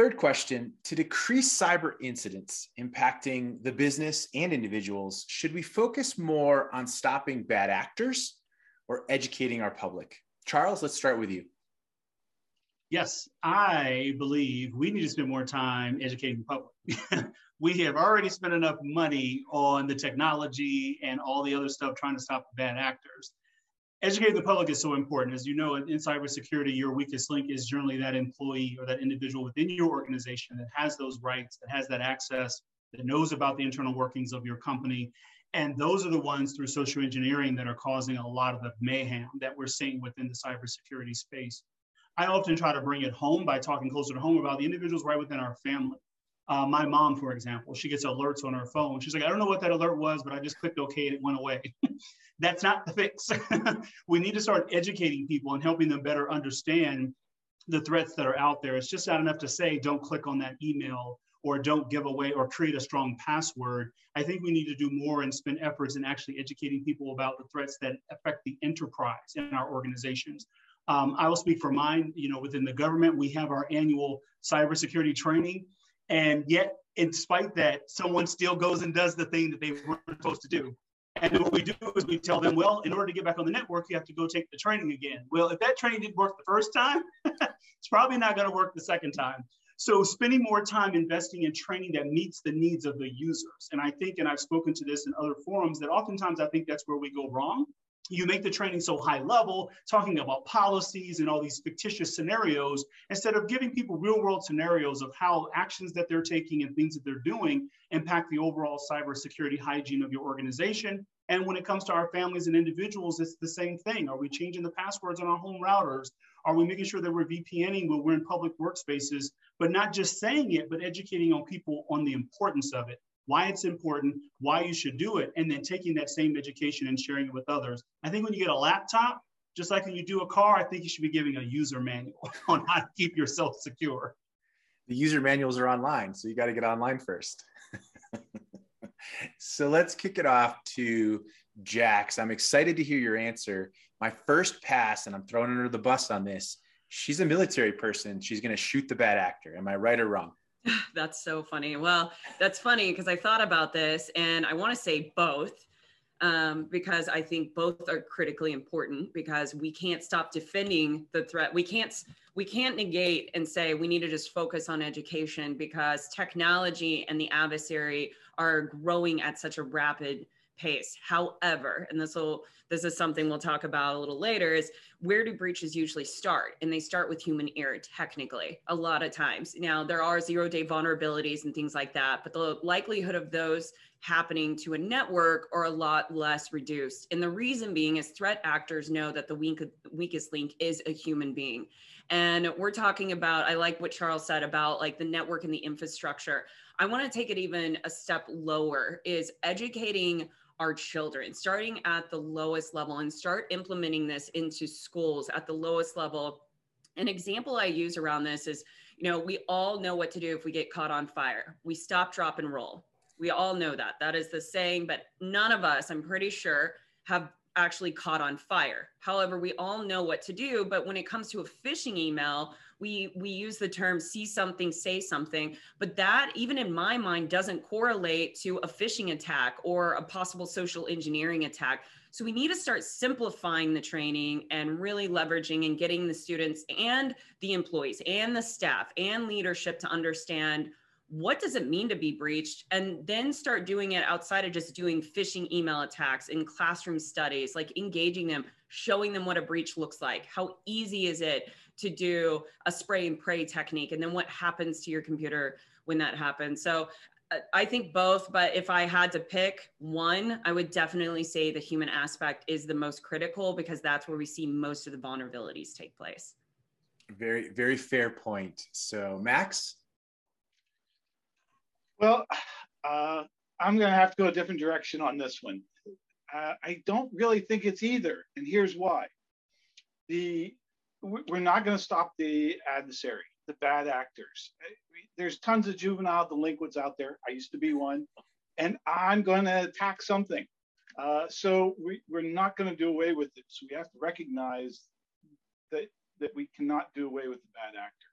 Third question To decrease cyber incidents impacting the business and individuals, should we focus more on stopping bad actors or educating our public? Charles, let's start with you. Yes, I believe we need to spend more time educating the public. we have already spent enough money on the technology and all the other stuff trying to stop the bad actors. Educating the public is so important. As you know, in cybersecurity, your weakest link is generally that employee or that individual within your organization that has those rights, that has that access, that knows about the internal workings of your company. And those are the ones through social engineering that are causing a lot of the mayhem that we're seeing within the cybersecurity space. I often try to bring it home by talking closer to home about the individuals right within our family. Uh, my mom, for example, she gets alerts on her phone. She's like, I don't know what that alert was, but I just clicked OK and it went away. That's not the fix. we need to start educating people and helping them better understand the threats that are out there. It's just not enough to say, don't click on that email or don't give away or create a strong password. I think we need to do more and spend efforts in actually educating people about the threats that affect the enterprise in our organizations. Um, I will speak for mine. You know, within the government, we have our annual cybersecurity training, and yet, in spite that, someone still goes and does the thing that they weren't supposed to do. And what we do is we tell them, well, in order to get back on the network, you have to go take the training again. Well, if that training didn't work the first time, it's probably not going to work the second time. So spending more time investing in training that meets the needs of the users. And I think, and I've spoken to this in other forums, that oftentimes I think that's where we go wrong you make the training so high level, talking about policies and all these fictitious scenarios, instead of giving people real world scenarios of how actions that they're taking and things that they're doing impact the overall cybersecurity hygiene of your organization. And when it comes to our families and individuals, it's the same thing. Are we changing the passwords on our home routers? Are we making sure that we're VPNing when we're in public workspaces, but not just saying it, but educating on people on the importance of it? Why it's important, why you should do it, and then taking that same education and sharing it with others. I think when you get a laptop, just like when you do a car, I think you should be giving a user manual on how to keep yourself secure. The user manuals are online, so you got to get online first. so let's kick it off to Jax. I'm excited to hear your answer. My first pass, and I'm throwing under the bus on this. She's a military person. She's going to shoot the bad actor. Am I right or wrong? That's so funny. Well, that's funny because I thought about this and I want to say both um, because I think both are critically important because we can't stop defending the threat. We can't we can't negate and say we need to just focus on education because technology and the adversary are growing at such a rapid pace. However, and this will this is something we'll talk about a little later is where do breaches usually start? And they start with human error technically a lot of times. Now there are zero day vulnerabilities and things like that, but the likelihood of those happening to a network are a lot less reduced. And the reason being is threat actors know that the weak, weakest link is a human being. And we're talking about, I like what Charles said about like the network and the infrastructure. I want to take it even a step lower is educating our children, starting at the lowest level and start implementing this into schools at the lowest level. An example I use around this is, you know, we all know what to do if we get caught on fire. We stop, drop, and roll. We all know that. That is the saying, but none of us, I'm pretty sure, have actually caught on fire. However, we all know what to do, but when it comes to a phishing email, we we use the term see something say something but that even in my mind doesn't correlate to a phishing attack or a possible social engineering attack so we need to start simplifying the training and really leveraging and getting the students and the employees and the staff and leadership to understand what does it mean to be breached and then start doing it outside of just doing phishing email attacks in classroom studies like engaging them showing them what a breach looks like how easy is it to do a spray and pray technique and then what happens to your computer when that happens so uh, I think both, but if I had to pick one, I would definitely say the human aspect is the most critical because that's where we see most of the vulnerabilities take place. Very, very fair point. So, Max? Well, uh, I'm going to have to go a different direction on this one. Uh, I don't really think it's either, and here's why. The we're not going to stop the adversary, the bad actors. There's tons of juvenile delinquents out there. I used to be one, and I'm going to attack something. Uh, so we, we're not going to do away with it. So we have to recognize that that we cannot do away with the bad actor.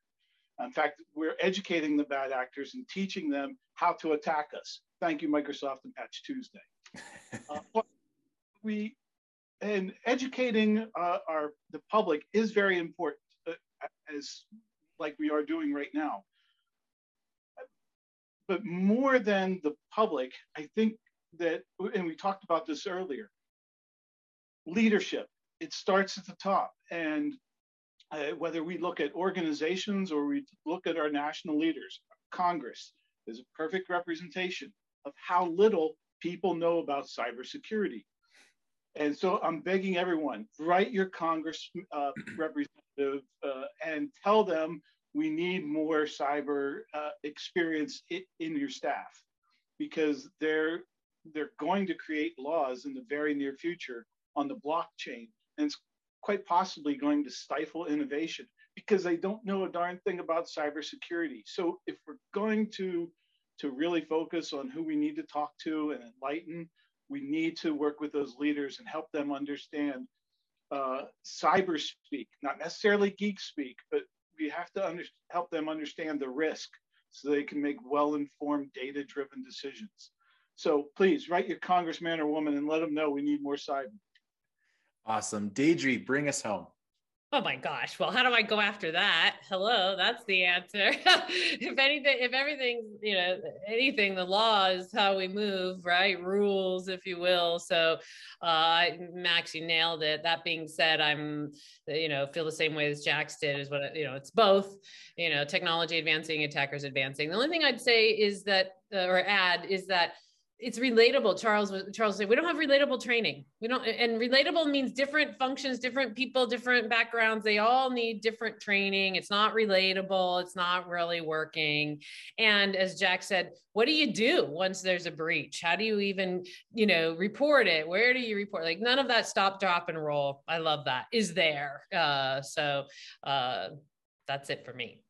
In fact, we're educating the bad actors and teaching them how to attack us. Thank you, Microsoft and Patch Tuesday. uh, we and educating uh, our the public is very important, uh, as like we are doing right now. But more than the public, I think that, and we talked about this earlier, leadership. It starts at the top, and uh, whether we look at organizations or we look at our national leaders, Congress is a perfect representation of how little people know about cybersecurity. And so I'm begging everyone, write your Congress uh, representative uh, and tell them we need more cyber uh, experience in, in your staff because they're they're going to create laws in the very near future on the blockchain and it's quite possibly going to stifle innovation because they don't know a darn thing about cybersecurity. So if we're going to to really focus on who we need to talk to and enlighten, we need to work with those leaders and help them understand uh, cyber speak, not necessarily geek speak, but we have to under, help them understand the risk so they can make well-informed, data-driven decisions. So please write your congressman or woman and let them know we need more cyber. Awesome. Deidre, bring us home. Oh my gosh. Well, how do I go after that? Hello, that's the answer. if anything, if everything's, you know, anything, the law is how we move, right? Rules, if you will. So, uh, Max, you nailed it. That being said, I'm, you know, feel the same way as Jax did is what, you know, it's both, you know, technology advancing, attackers advancing. The only thing I'd say is that, uh, or add is that it's relatable charles charles said we don't have relatable training. We don't and relatable means different functions different people different backgrounds. They all need different training. It's not relatable. It's not really working. And as Jax said what do you do once there's a breach? How do you even you know report it? Where do you report? Like none of that stop drop and roll. I love that. Is there. Uh, so uh, that's it for me